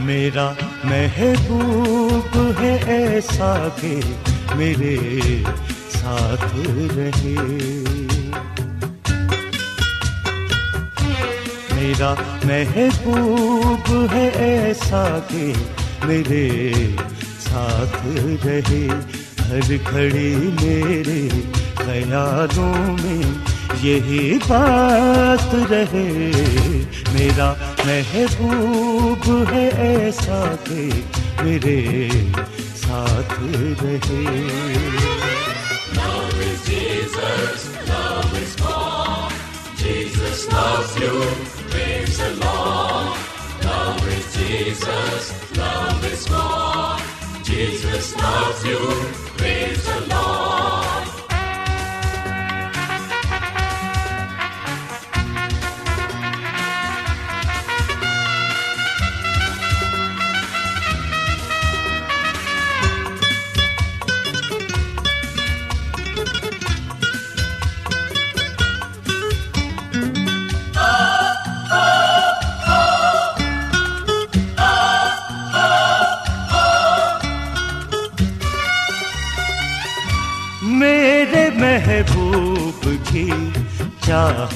میرا محبوب ہے ایسا کہ میرے ساتھ رہے۔ میرا محبوب ہے ایسا کہ میرے ساتھ رہے۔ ہر گھڑی میرے خیالوں میں یہی بات رہے میرا محبوب ہے ایسا کہ میرے ساتھ رہے۔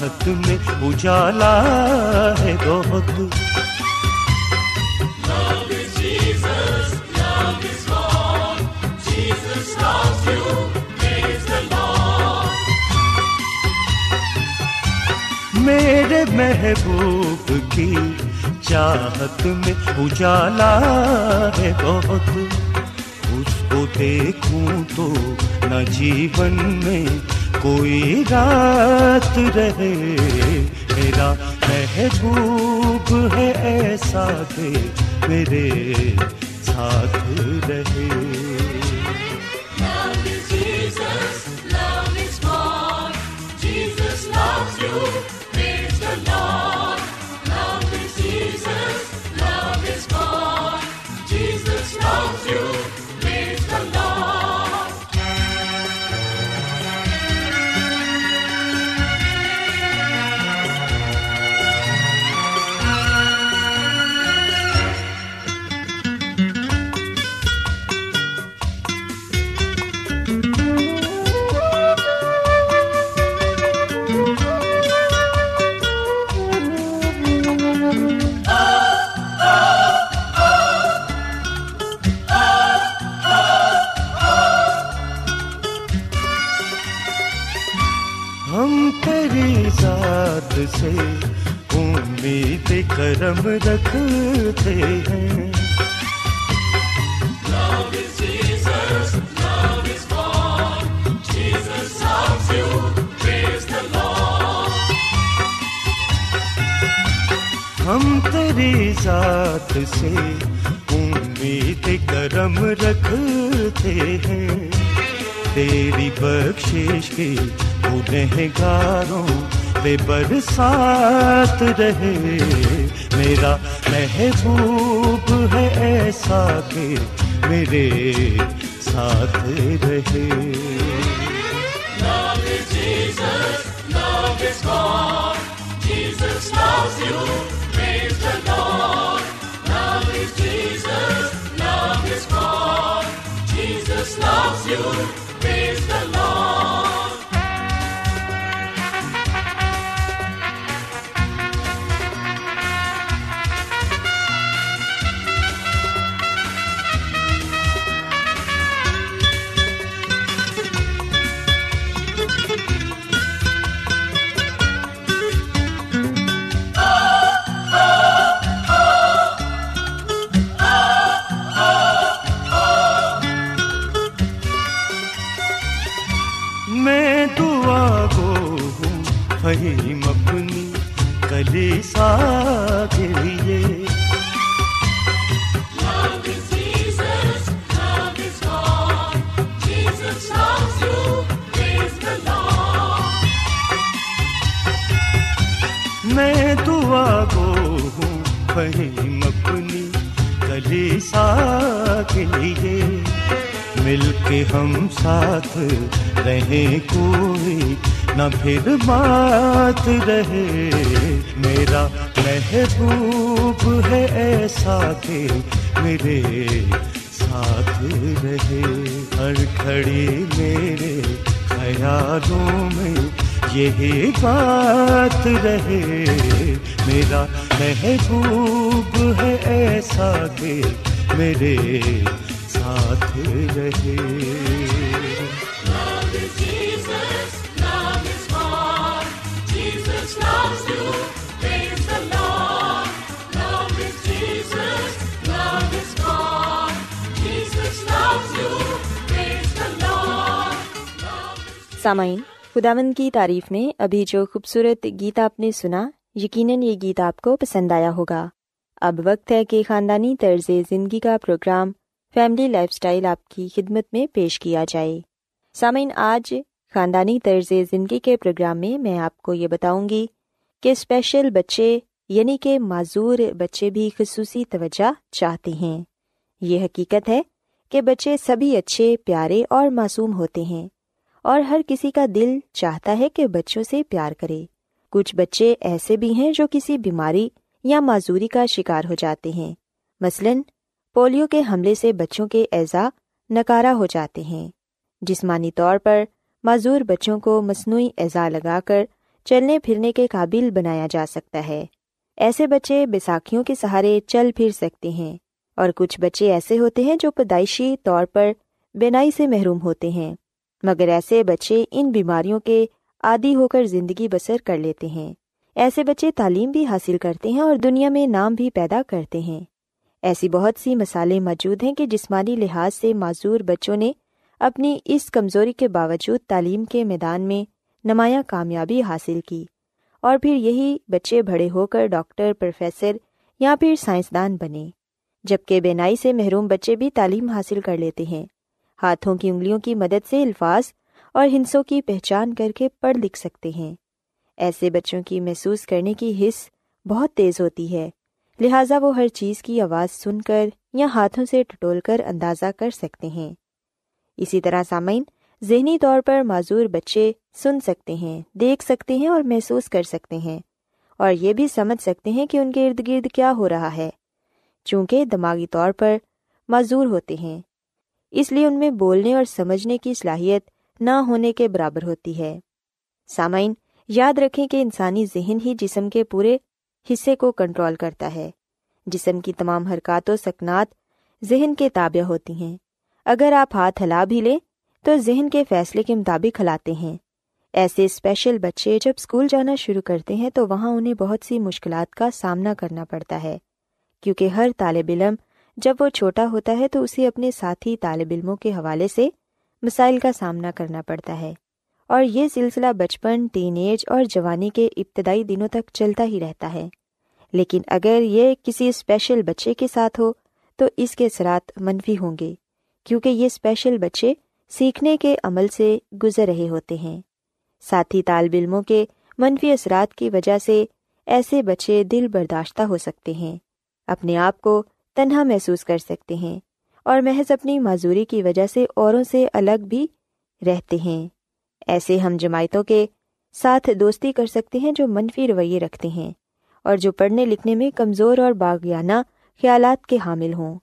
چاہت میں اجالا ہے بہت۔ میرے محبوب کی چاہت میں اجالا ہے بہت۔ اس کو دیکھوں تو نہ جیون میں کوئی رات رہے میرا محبوب ہے ایسا کہ میرے ساتھ رہے۔ ہم کرم رکھتے ہیں۔ ہم تیری ذات سے امید کرم رکھتے ہیں۔ تیری بخشش کے گنہگاروں پہ برسات رہے۔ میرا محبوب ہے ایسا کہ میرے ساتھ رہے۔ میں ہوں اپنی کلیسا کے لیے۔ مل کے ہم ساتھ رہیں کوئی نہ پھر بات رہے۔ میرا محبوب ہے ایسا کہ میرے ساتھ رہے۔ ہر گھڑی میرے خیالوں میں یہی بات رہے میرا محبوب ہے ایسا کہ میرے ساتھ رہے۔ سامعین خداوند کی تعریف میں ابھی جو خوبصورت گیت آپ نے سنا، یقیناً یہ گیت آپ کو پسند آیا ہوگا۔ اب وقت ہے کہ خاندانی طرز زندگی کا پروگرام، فیملی لائف اسٹائل آپ کی خدمت میں پیش کیا جائے۔ سامعین، آج خاندانی طرز زندگی کے پروگرام میں میں آپ کو یہ بتاؤں گی کہ اسپیشل بچے یعنی کہ معذور بچے بھی خصوصی توجہ چاہتے ہیں۔ یہ حقیقت ہے کہ بچے سبھی اچھے، پیارے اور معصوم ہوتے ہیں۔ اور ہر کسی کا دل چاہتا ہے کہ بچوں سے پیار کرے۔ کچھ بچے ایسے بھی ہیں جو کسی بیماری یا معذوری کا شکار ہو جاتے ہیں۔ مثلاً، پولیو کے حملے سے بچوں کے اعضا نکارا ہو جاتے ہیں۔ جسمانی طور پر معذور بچوں کو مصنوعی اعضا لگا کر چلنے پھرنے کے قابل بنایا جا سکتا ہے۔ ایسے بچے بیساکھیوں کے سہارے چل پھر سکتے ہیں۔ اور کچھ بچے ایسے ہوتے ہیں جو پیدائشی طور پر بینائی سے محروم ہوتے ہیں۔ مگر ایسے بچے ان بیماریوں کے عادی ہو کر زندگی بسر کر لیتے ہیں۔ ایسے بچے تعلیم بھی حاصل کرتے ہیں اور دنیا میں نام بھی پیدا کرتے ہیں۔ ایسی بہت سی مثالیں موجود ہیں کہ جسمانی لحاظ سے معذور بچوں نے اپنی اس کمزوری کے باوجود تعلیم کے میدان میں نمایاں کامیابی حاصل کی۔ اور پھر یہی بچے بڑے ہو کر ڈاکٹر، پروفیسر یا پھر سائنسدان بنے، جبکہ بینائی سے محروم بچے بھی تعلیم حاصل کر لیتے ہیں۔ ہاتھوں کی انگلیوں کی مدد سے الفاظ اور ہنسوں کی پہچان کر کے پڑھ لکھ سکتے ہیں۔ ایسے بچوں کی محسوس کرنے کی حص بہت تیز ہوتی ہے۔ لہٰذا وہ ہر چیز کی آواز سن کر یا ہاتھوں سے ٹٹول کر اندازہ کر سکتے ہیں۔ اسی طرح سامعین، ذہنی طور پر معذور بچے سن سکتے ہیں، دیکھ سکتے ہیں اور محسوس کر سکتے ہیں۔ اور یہ بھی سمجھ سکتے ہیں کہ ان کے ارد گرد کیا ہو رہا ہے۔ چونکہ دماغی طور پر معذور ہوتے ہیں۔ اس لیے ان میں بولنے اور سمجھنے کی صلاحیت نہ ہونے کے برابر ہوتی ہے۔ سامعین، یاد رکھیں کہ انسانی ذہن ہی جسم کے پورے حصے کو کنٹرول کرتا ہے۔ جسم کی تمام حرکات و سکنات ذہن کے تابع ہوتی ہیں۔ اگر آپ ہاتھ ہلا بھی لیں تو ذہن کے فیصلے کے مطابق ہلاتے ہیں۔ ایسے اسپیشل بچے جب اسکول جانا شروع کرتے ہیں تو وہاں انہیں بہت سی مشکلات کا سامنا کرنا پڑتا ہے، کیونکہ ہر طالب علم جب وہ چھوٹا ہوتا ہے تو اسے اپنے ساتھی طالب علموں کے حوالے سے مسائل کا سامنا کرنا پڑتا ہے۔ اور یہ سلسلہ بچپن، ٹین ایج اور جوانی کے ابتدائی دنوں تک چلتا ہی رہتا ہے۔ لیکن اگر یہ کسی اسپیشل بچے کے ساتھ ہو، تو اس کے اثرات منفی ہوں گے، کیونکہ یہ اسپیشل بچے سیکھنے کے عمل سے گزر رہے ہوتے ہیں۔ ساتھی طالب علموں کے منفی اثرات کی وجہ سے ایسے بچے دل برداشتہ ہو سکتے ہیں۔ اپنے آپ کو تنہا محسوس کر سکتے ہیں اور محض اپنی معذوری کی وجہ سے اوروں سے الگ بھی رہتے ہیں۔ ایسے ہم جماعتوں کے ساتھ دوستی کر سکتے ہیں جو منفی رویے رکھتے ہیں اور جو پڑھنے لکھنے میں کمزور اور باغیانہ خیالات کے حامل ہوں،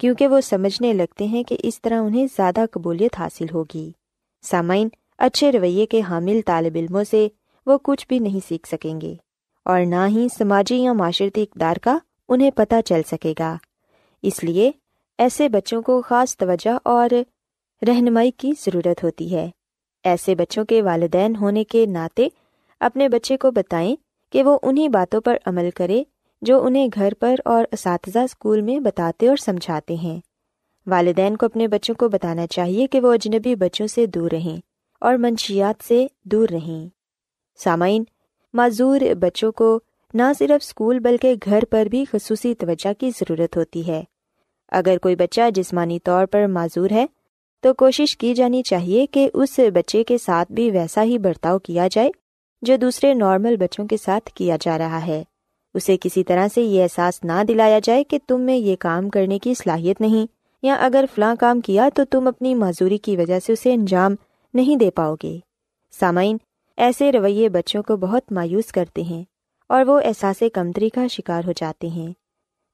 کیونکہ وہ سمجھنے لگتے ہیں کہ اس طرح انہیں زیادہ قبولیت حاصل ہوگی۔ سامعین، اچھے رویے کے حامل طالب علموں سے وہ کچھ بھی نہیں سیکھ سکیں گے اور نہ ہی سماجی یا معاشرتی اقدار کا انہیں پتہ چل سکے گا۔ اس لیے ایسے بچوں کو خاص توجہ اور رہنمائی کی ضرورت ہوتی ہے۔ ایسے بچوں کے والدین ہونے کے ناطے اپنے بچے کو بتائیں کہ وہ انہیں باتوں پر عمل کرے جو انہیں گھر پر اور اساتذہ اسکول میں بتاتے اور سمجھاتے ہیں۔ والدین کو اپنے بچوں کو بتانا چاہیے کہ وہ اجنبی بچوں سے دور رہیں اور منشیات سے دور رہیں۔ سامعین، معذور بچوں کو نہ صرف اسکول بلکہ گھر پر بھی خصوصی توجہ کی ضرورت ہوتی ہے۔ اگر کوئی بچہ جسمانی طور پر معذور ہے، تو کوشش کی جانی چاہیے کہ اس بچے کے ساتھ بھی ویسا ہی برتاؤ کیا جائے جو دوسرے نارمل بچوں کے ساتھ کیا جا رہا ہے۔ اسے کسی طرح سے یہ احساس نہ دلایا جائے کہ تم میں یہ کام کرنے کی صلاحیت نہیں، یا اگر فلاں کام کیا تو تم اپنی معذوری کی وجہ سے اسے انجام نہیں دے پاؤ گے۔ سامعین، ایسے رویے بچوں کو بہت مایوس کرتے ہیں اور وہ احساس کمتری کا شکار ہو جاتے ہیں۔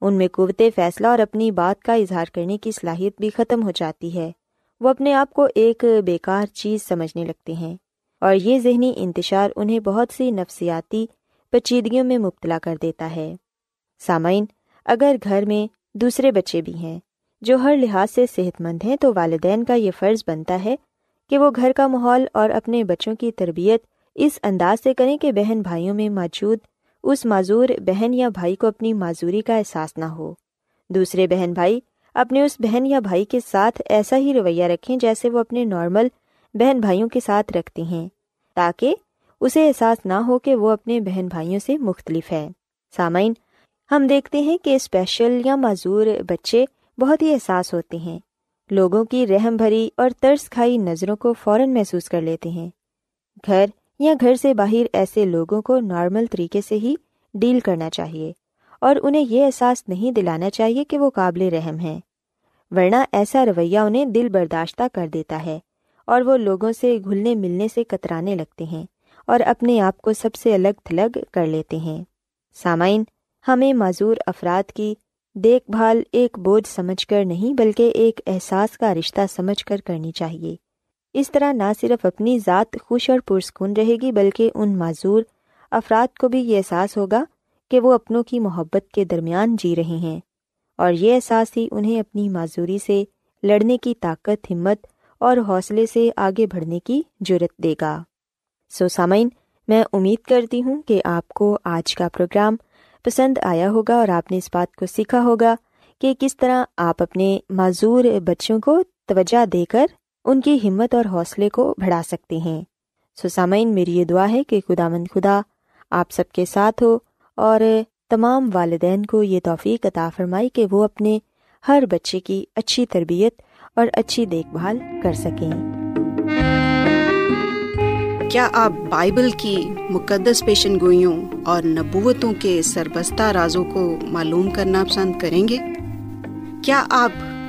ان میں قوت فیصلہ اور اپنی بات کا اظہار کرنے کی صلاحیت بھی ختم ہو جاتی ہے۔ وہ اپنے آپ کو ایک بیکار چیز سمجھنے لگتے ہیں اور یہ ذہنی انتشار انہیں بہت سی نفسیاتی پیچیدگیوں میں مبتلا کر دیتا ہے۔ سامعین، اگر گھر میں دوسرے بچے بھی ہیں جو ہر لحاظ سے صحت مند ہیں تو والدین کا یہ فرض بنتا ہے کہ وہ گھر کا ماحول اور اپنے بچوں کی تربیت اس انداز سے کریں کہ بہن بھائیوں میں موجود اس معذور بہن یا بھائی کو اپنی معذوری کا احساس نہ ہو۔ دوسرے بہن بھائی اپنے اس بہن یا بھائی کے ساتھ ایسا ہی رویہ رکھیں جیسے وہ اپنے نارمل بہن بھائیوں کے ساتھ رکھتے ہیں، تاکہ اسے احساس نہ ہو کہ وہ اپنے بہن بھائیوں سے مختلف ہے سامعین، ہم دیکھتے ہیں کہ اسپیشل یا معذور بچے بہت ہی احساس ہوتے ہیں۔ لوگوں کی رحم بھری اور ترس کھائی نظروں کو فوراً محسوس کر لیتے ہیں۔ گھر یا گھر سے باہر ایسے لوگوں کو نارمل طریقے سے ہی ڈیل کرنا چاہیے۔ اور انہیں یہ احساس نہیں دلانا چاہیے کہ وہ قابل رحم ہیں۔ ورنہ ایسا رویہ انہیں دل برداشتہ کر دیتا ہے اور وہ لوگوں سے گھلنے ملنے سے کترانے لگتے ہیں اور اپنے آپ کو سب سے الگ تھلگ کر لیتے ہیں۔ سامعین، ہمیں معذور افراد کی دیکھ بھال ایک بوجھ سمجھ کر نہیں بلکہ ایک احساس کا رشتہ سمجھ کر کرنی چاہیے۔ اس طرح نہ صرف اپنی ذات خوش اور پرسکون رہے گی، بلکہ ان معذور افراد کو بھی یہ احساس ہوگا کہ وہ اپنوں کی محبت کے درمیان جی رہے ہیں۔ اور یہ احساس ہی انہیں اپنی معذوری سے لڑنے کی طاقت، ہمت اور حوصلے سے آگے بڑھنے کی جرت دے گا۔ سو سامعین، میں امید کرتی ہوں کہ آپ کو آج کا پروگرام پسند آیا ہوگا اور آپ نے اس بات کو سیکھا ہوگا کہ کس طرح آپ اپنے معذور بچوں کو توجہ دے کر ان کی ہمت اور حوصلے کو بڑھا سکتے ہیں۔ سو سامعین میری یہ دعا ہے کہ خدا مند خدا آپ سب کے ساتھ ہو اور تمام والدین کو یہ توفیق عطا فرمائی کہ وہ اپنے ہر بچے کی اچھی تربیت اور اچھی دیکھ بھال کر سکیں۔ کیا آپ بائبل کی مقدس پیشن گوئیوں اور نبوتوں کے سربستہ رازوں کو معلوم کرنا پسند کریں گے؟ کیا آپ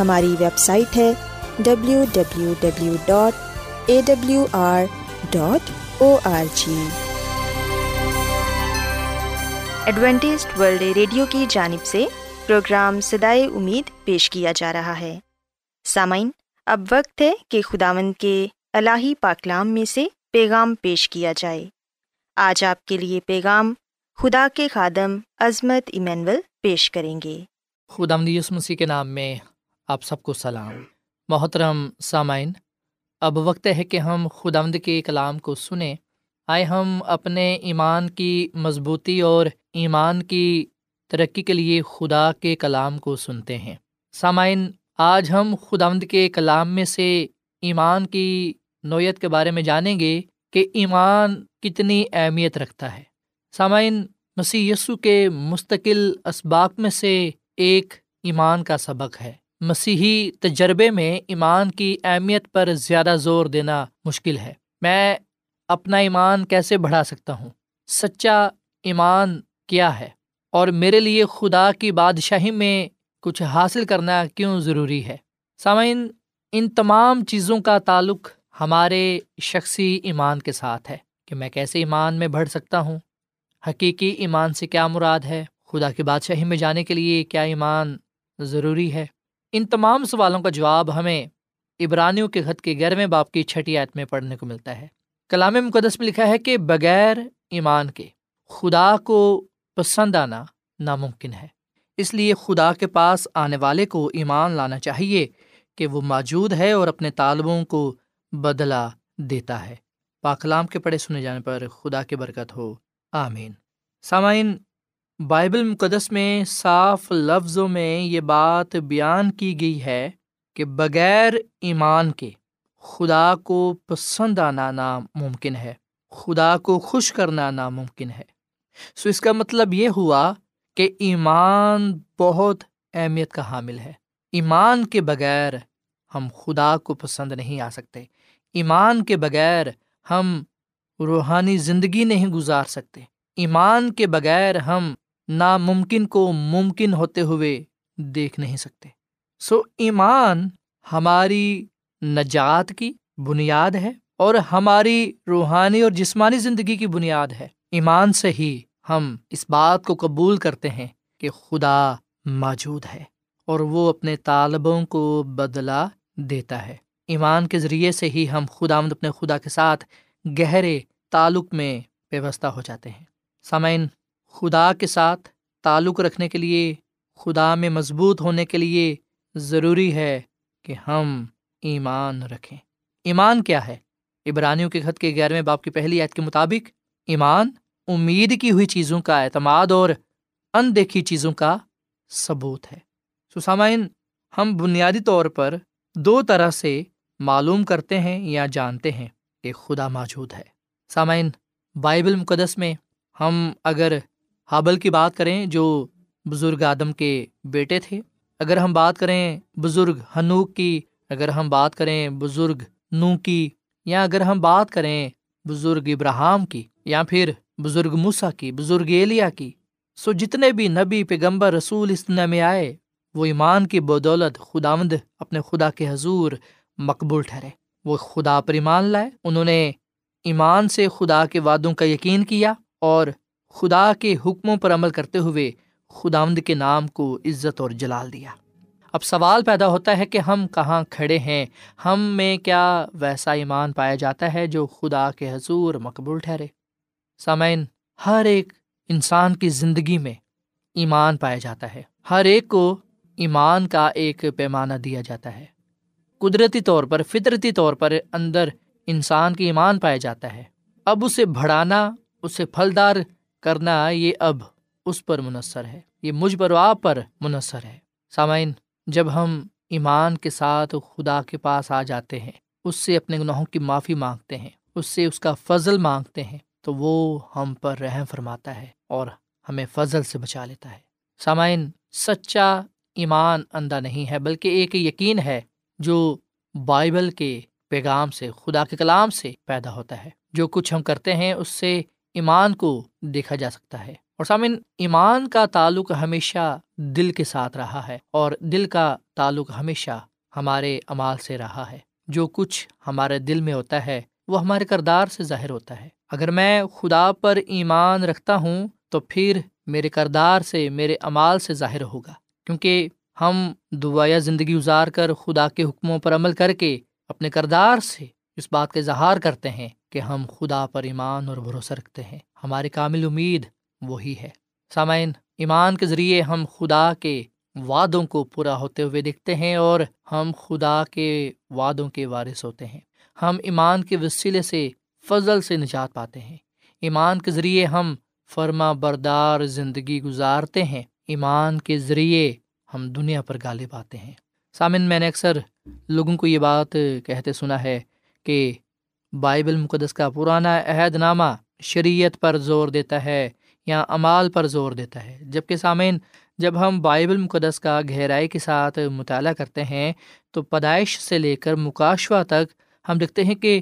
ہماری ویب سائٹ ہے W W W dot A W R dot O R G Adventist world radio کی جانب سے پروگرام سدائے امید پیش کیا جا رہا ہے۔ سامعین اب وقت ہے کہ خداوند کے الہی پاکلام میں سے پیغام پیش کیا جائے۔ آج آپ کے لیے پیغام خدا کے خادم عظمت ایمینول پیش کریں گے۔ خدا مدیس مسیح کے نام میں آپ سب کو سلام۔ محترم سامعین، اب وقت ہے کہ ہم خدامد کے کلام کو سنیں۔ آئے ہم اپنے ایمان کی مضبوطی اور ایمان کی ترقی کے لیے خدا کے کلام کو سنتے ہیں۔ سامعین، آج ہم خدامد کے کلام میں سے ایمان کی نوعیت کے بارے میں جانیں گے کہ ایمان کتنی اہمیت رکھتا ہے۔ سامعین، مسیح یسو کے مستقل اسباق میں سے ایک ایمان کا سبق ہے۔ مسیحی تجربے میں ایمان کی اہمیت پر زیادہ زور دینا مشکل ہے۔ میں اپنا ایمان کیسے بڑھا سکتا ہوں؟ سچا ایمان کیا ہے؟ اور میرے لیے خدا کی بادشاہی میں کچھ حاصل کرنا کیوں ضروری ہے؟ سامعین، ان تمام چیزوں کا تعلق ہمارے شخصی ایمان کے ساتھ ہے کہ میں کیسے ایمان میں بڑھ سکتا ہوں؟ حقیقی ایمان سے کیا مراد ہے؟ خدا کی بادشاہی میں جانے کے لیے کیا ایمان ضروری ہے؟ ان تمام سوالوں کا جواب ہمیں عبرانیوں کے خط کے گیارہویں باپ کی چھٹی آیت میں پڑھنے کو ملتا ہے۔ کلام مقدس میں لکھا ہے کہ بغیر ایمان کے خدا کو پسند آنا ناممکن ہے۔ اس لیے خدا کے پاس آنے والے کو ایمان لانا چاہیے کہ وہ موجود ہے اور اپنے طالبوں کو بدلا دیتا ہے۔ پاکلام کے پڑھے سنے جانے پر خدا کی برکت ہو۔ آمین۔ سامعین بائبل مقدس میں صاف لفظوں میں یہ بات بیان کی گئی ہے کہ بغیر ایمان کے خدا کو پسند آنا ناممکن ہے، خدا کو خوش کرنا ناممکن ہے۔ سو اس کا مطلب یہ ہوا کہ ایمان بہت اہمیت کا حامل ہے۔ ایمان کے بغیر ہم خدا کو پسند نہیں آ سکتے۔ ایمان کے بغیر ہم روحانی زندگی نہیں گزار سکتے۔ ایمان کے بغیر ہم ناممکن کو ممکن ہوتے ہوئے دیکھ نہیں سکتے۔ سو ایمان ہماری نجات کی بنیاد ہے اور ہماری روحانی اور جسمانی زندگی کی بنیاد ہے۔ ایمان سے ہی ہم اس بات کو قبول کرتے ہیں کہ خدا موجود ہے اور وہ اپنے طالبوں کو بدلا دیتا ہے۔ ایمان کے ذریعے سے ہی ہم خدا آمد اپنے خدا کے ساتھ گہرے تعلق میں پیوستہ ہو جاتے ہیں۔ سامعین خدا کے ساتھ تعلق رکھنے کے لیے، خدا میں مضبوط ہونے کے لیے ضروری ہے کہ ہم ایمان رکھیں۔ ایمان کیا ہے؟ عبرانیوں کے خط کے گیارہویں باپ کی پہلی عید کے مطابق، ایمان امید کی ہوئی چیزوں کا اعتماد اور اندیکھی چیزوں کا ثبوت ہے۔ سسامائن ہم بنیادی طور پر دو طرح سے معلوم کرتے ہیں یا جانتے ہیں کہ خدا موجود ہے۔ سامعین، بائبل مقدس میں ہم اگر ہاں، حابل کی بات کریں جو بزرگ آدم کے بیٹے تھے۔ اگر ہم بات کریں بزرگ ہنوک کی، اگر ہم بات کریں بزرگ نو کی، یا اگر ہم بات کریں بزرگ ابراہم کی، یا پھر بزرگ موسا کی، بزرگ ایلیا کی، سو جتنے بھی نبی، پیغمبر، رسول اس دنیا میں آئے، وہ ایمان کی بدولت خداوند اپنے خدا کے حضور مقبول ٹھہرے۔ وہ خدا پر ایمان لائے، انہوں نے ایمان سے خدا کے وعدوں کا یقین کیا اور خدا کے حکموں پر عمل کرتے ہوئے خداوند کے نام کو عزت اور جلال دیا۔ اب سوال پیدا ہوتا ہے کہ ہم کہاں کھڑے ہیں؟ ہم میں کیا ویسا ایمان پایا جاتا ہے جو خدا کے حضور مقبول ٹھہرے؟ سامعین، ہر ایک انسان کی زندگی میں ایمان پایا جاتا ہے۔ ہر ایک کو ایمان کا ایک پیمانہ دیا جاتا ہے۔ قدرتی طور پر، فطرتی طور پر اندر انسان کی ایمان پایا جاتا ہے۔ اب اسے بڑھانا، اسے پھلدار کرنا یہ اب اس پر منحصر ہے، یہ مجھ پر و آپ پر منحصر ہے۔ سامعین، جب ہم ایمان کے ساتھ خدا کے پاس آ جاتے ہیں، اس سے اپنے گناہوں کی معافی مانگتے ہیں، اس سے اس کا فضل مانگتے ہیں، تو وہ ہم پر رحم فرماتا ہے اور ہمیں فضل سے بچا لیتا ہے۔ سامعین، سچا ایمان اندھا نہیں ہے، بلکہ ایک یقین ہے جو بائبل کے پیغام سے، خدا کے کلام سے پیدا ہوتا ہے۔ جو کچھ ہم کرتے ہیں، اس سے ایمان کو دیکھا جا سکتا ہے۔ اور سامن ایمان کا تعلق ہمیشہ دل کے ساتھ رہا ہے اور دل کا تعلق ہمیشہ ہمارے امال سے رہا ہے۔ جو کچھ ہمارے دل میں ہوتا ہے، وہ ہمارے کردار سے ظاہر ہوتا ہے۔ اگر میں خدا پر ایمان رکھتا ہوں، تو پھر میرے کردار سے، میرے امال سے ظاہر ہوگا۔ کیونکہ ہم دعایا زندگی گزار کر خدا کے حکموں پر عمل کر کے اپنے کردار سے اس بات کا اظہار کرتے ہیں کہ ہم خدا پر ایمان اور بھروسہ رکھتے ہیں۔ ہماری کامل امید وہی ہے۔ سامعین، ایمان کے ذریعے ہم خدا کے وعدوں کو پورا ہوتے ہوئے دیکھتے ہیں اور ہم خدا کے وعدوں کے وارث ہوتے ہیں۔ ہم ایمان کے وسیلے سے فضل سے نجات پاتے ہیں۔ ایمان کے ذریعے ہم فرما بردار زندگی گزارتے ہیں۔ ایمان کے ذریعے ہم دنیا پر غالب آتے ہیں۔ سامن میں نے اکثر لوگوں کو یہ بات کہتے سنا ہے کہ بائبل مقدس کا پرانا عہد نامہ شریعت پر زور دیتا ہے یا امال پر زور دیتا ہے۔ جبکہ سامعین، جب ہم بائبل مقدس کا گہرائی کے ساتھ مطالعہ کرتے ہیں، تو پیدائش سے لے کر مکاشوہ تک ہم دیکھتے ہیں کہ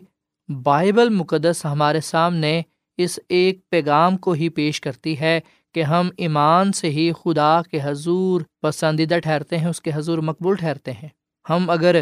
بائبل مقدس ہمارے سامنے اس ایک پیغام کو ہی پیش کرتی ہے کہ ہم ایمان سے ہی خدا کے حضور پسندیدہ ٹھہرتے ہیں، اس کے حضور مقبول ٹھہرتے ہیں۔ ہم اگر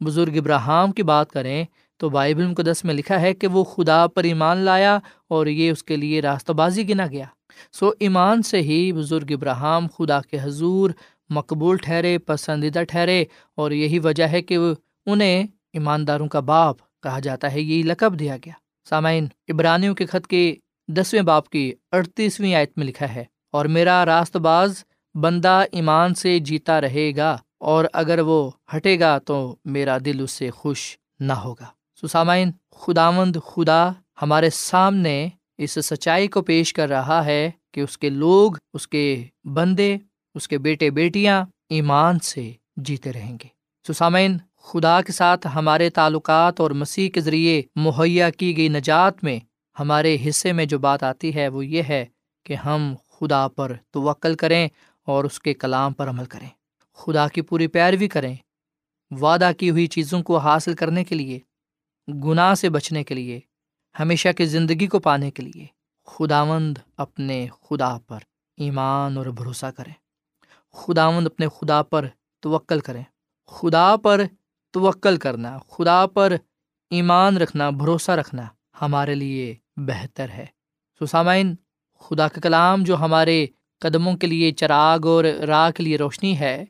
بزرگ ابراہم کی بات کریں تو بائبل مقدس میں لکھا ہے کہ وہ خدا پر ایمان لایا اور یہ اس کے لیے راستہ بازی گنا گیا۔ سو ایمان سے ہی بزرگ ابراہم خدا کے حضور مقبول ٹھہرے، پسندیدہ ٹھہرے اور یہی وجہ ہے کہ انہیں ایمانداروں کا باپ کہا جاتا ہے، یہی لقب دیا گیا۔ سامعین ابرانیوں کے خط کے دسویں باپ کی اڑتیسویں آیت میں لکھا ہے، اور میرا راست باز بندہ ایمان سے جیتا رہے گا اور اگر وہ ہٹے گا تو میرا دل اس سے خوش نہ ہوگا۔ سسامین، خداوند خدا ہمارے سامنے اس سچائی کو پیش کر رہا ہے کہ اس کے لوگ، اس کے بندے، اس کے بیٹے بیٹیاں ایمان سے جیتے رہیں گے۔ سسامین، خدا کے ساتھ ہمارے تعلقات اور مسیح کے ذریعے مہیا کی گئی نجات میں ہمارے حصے میں جو بات آتی ہے وہ یہ ہے کہ ہم خدا پر توکل کریں اور اس کے کلام پر عمل کریں۔ خدا کی پوری پیروی کریں۔ وعدہ کی ہوئی چیزوں کو حاصل کرنے کے لیے گناہ سے بچنے کے لیے، ہمیشہ کی زندگی کو پانے کے لیے خداوند اپنے خدا پر ایمان اور بھروسہ کریں۔ خداوند اپنے خدا پر توکل کریں۔ خدا پر توکل کرنا، خدا پر ایمان رکھنا، بھروسہ رکھنا ہمارے لیے بہتر ہے۔ سسامین خدا کا کلام جو ہمارے قدموں کے لیے چراغ اور راہ کے لیے روشنی ہے،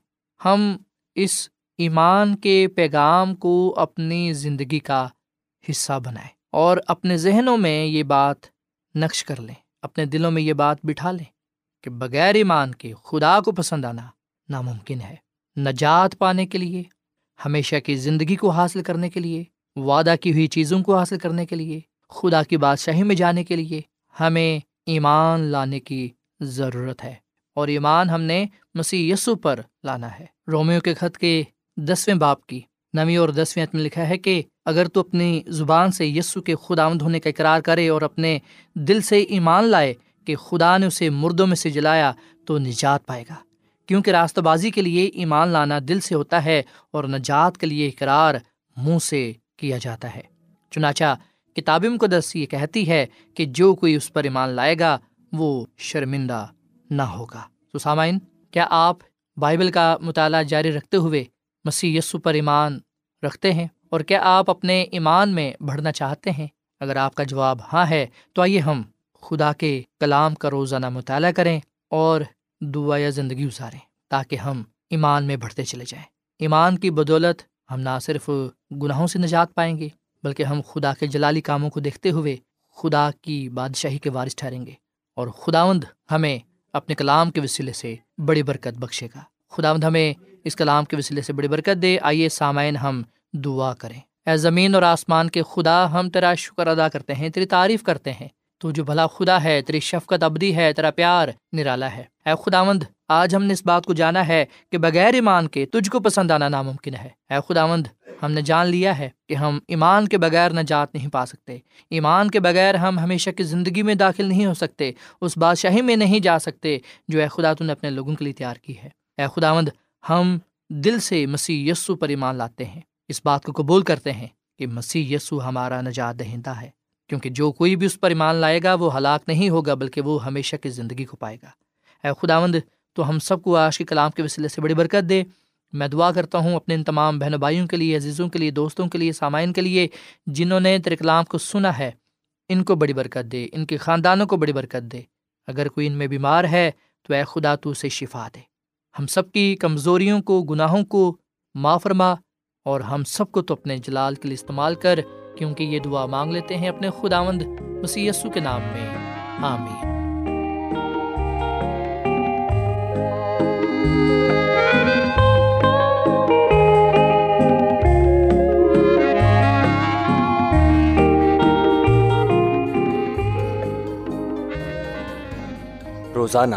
ہم اس ایمان کے پیغام کو اپنی زندگی کا حصہ بنائیں اور اپنے ذہنوں میں یہ بات نقش کر لیں، اپنے دلوں میں یہ بات بٹھا لیں کہ بغیر ایمان کے خدا کو پسند آنا ناممکن ہے۔ نجات پانے کے لیے، ہمیشہ کی زندگی کو حاصل کرنے کے لیے، وعدہ کی ہوئی چیزوں کو حاصل کرنے کے لیے، خدا کی بادشاہی میں جانے کے لیے ہمیں ایمان لانے کی ضرورت ہے اور ایمان ہم نے مسیح یسو پر لانا ہے۔ رومیو کے خط کے دسویں باپ کی نویں اور دسویں میں لکھا ہے کہ اگر تو اپنی زبان سے یسو کے خدا آمد ہونے کا اقرار کرے اور اپنے دل سے ایمان لائے کہ خدا نے اسے مردوں میں سے جلایا تو نجات پائے گا۔ کیونکہ راستہ بازی کے لیے ایمان لانا دل سے ہوتا ہے اور نجات کے لیے اقرار منہ سے کیا جاتا ہے۔ چنانچہ کتاب مقدس یہ کہتی ہے کہ جو کوئی اس پر ایمان لائے گا وہ شرمندہ نہ ہوگا۔ تو سامعین، کیا آپ بائبل کا مطالعہ جاری رکھتے ہوئے مسیح یسو پر ایمان رکھتے ہیں۔ اور کیا آپ اپنے ایمان میں بڑھنا چاہتے ہیں؟ اگر آپ کا جواب ہاں ہے، تو آئیے ہم خدا کے کلام کا روزانہ مطالعہ کریں اور دعا یا زندگی گزاریں تاکہ ہم ایمان میں بڑھتے چلے جائیں۔ ایمان کی بدولت ہم نہ صرف گناہوں سے نجات پائیں گے، بلکہ ہم خدا کے جلالی کاموں کو دیکھتے ہوئے خدا کی بادشاہی کے وارث ٹھہریں گے۔ اور خداوند ہمیں اپنے کلام کے وسیلے سے بڑی برکت بخشے گا۔ خداوند ہمیں اس کلام کے وسیلے سے بڑی برکت دے۔ آئیے سامعین ہم دعا کریں۔ اے زمین اور آسمان کے خدا، ہم تیرا شکر ادا کرتے ہیں، تیری تعریف کرتے ہیں۔ تو جو بھلا خدا ہے، تیری شفقت ابدی ہے، تیرا پیار نرالا ہے۔ اے خداوند، آج ہم نے اس بات کو جانا ہے کہ بغیر ایمان کے تجھ کو پسند آنا ناممکن ہے۔ اے خداوند، ہم نے جان لیا ہے کہ ہم ایمان کے بغیر نجات نہیں پا سکتے۔ ایمان کے بغیر ہم ہمیشہ کی زندگی میں داخل نہیں ہو سکتے، اس بادشاہی میں نہیں جا سکتے جو اے خدا تو نے اپنے لوگوں کے لیے تیار کی ہے۔ اے خداوند ہم دل سے مسیح یسو پر ایمان لاتے ہیں۔ اس بات کو قبول کرتے ہیں کہ مسیح یسو ہمارا نجات دہندہ ہے، کیونکہ جو کوئی بھی اس پر ایمان لائے گا وہ ہلاک نہیں ہوگا، بلکہ وہ ہمیشہ کی زندگی کو پائے گا۔ اے خداوند، تو ہم سب کو آج کے کلام کے وسیلے سے بڑی برکت دے۔ میں دعا کرتا ہوں اپنے ان تمام بہن بھائیوں کے لیے، عزیزوں کے لیے، دوستوں کے لیے، سامعین کے لیے، جنہوں نے تیرے کلام کو سنا ہے، ان کو بڑی برکت دے، ان کے خاندانوں کو بڑی برکت دے۔ اگر کوئی ان میں بیمار ہے تو اے خدا تو اسے شفا دے۔ ہم سب کی کمزوریوں کو، گناہوں کو معافرما اور ہم سب کو تو اپنے جلال کے لیے استعمال کر، کیونکہ یہ دعا مانگ لیتے ہیں اپنے خداوند مسی کے نام میں۔ آمین۔ روزانہ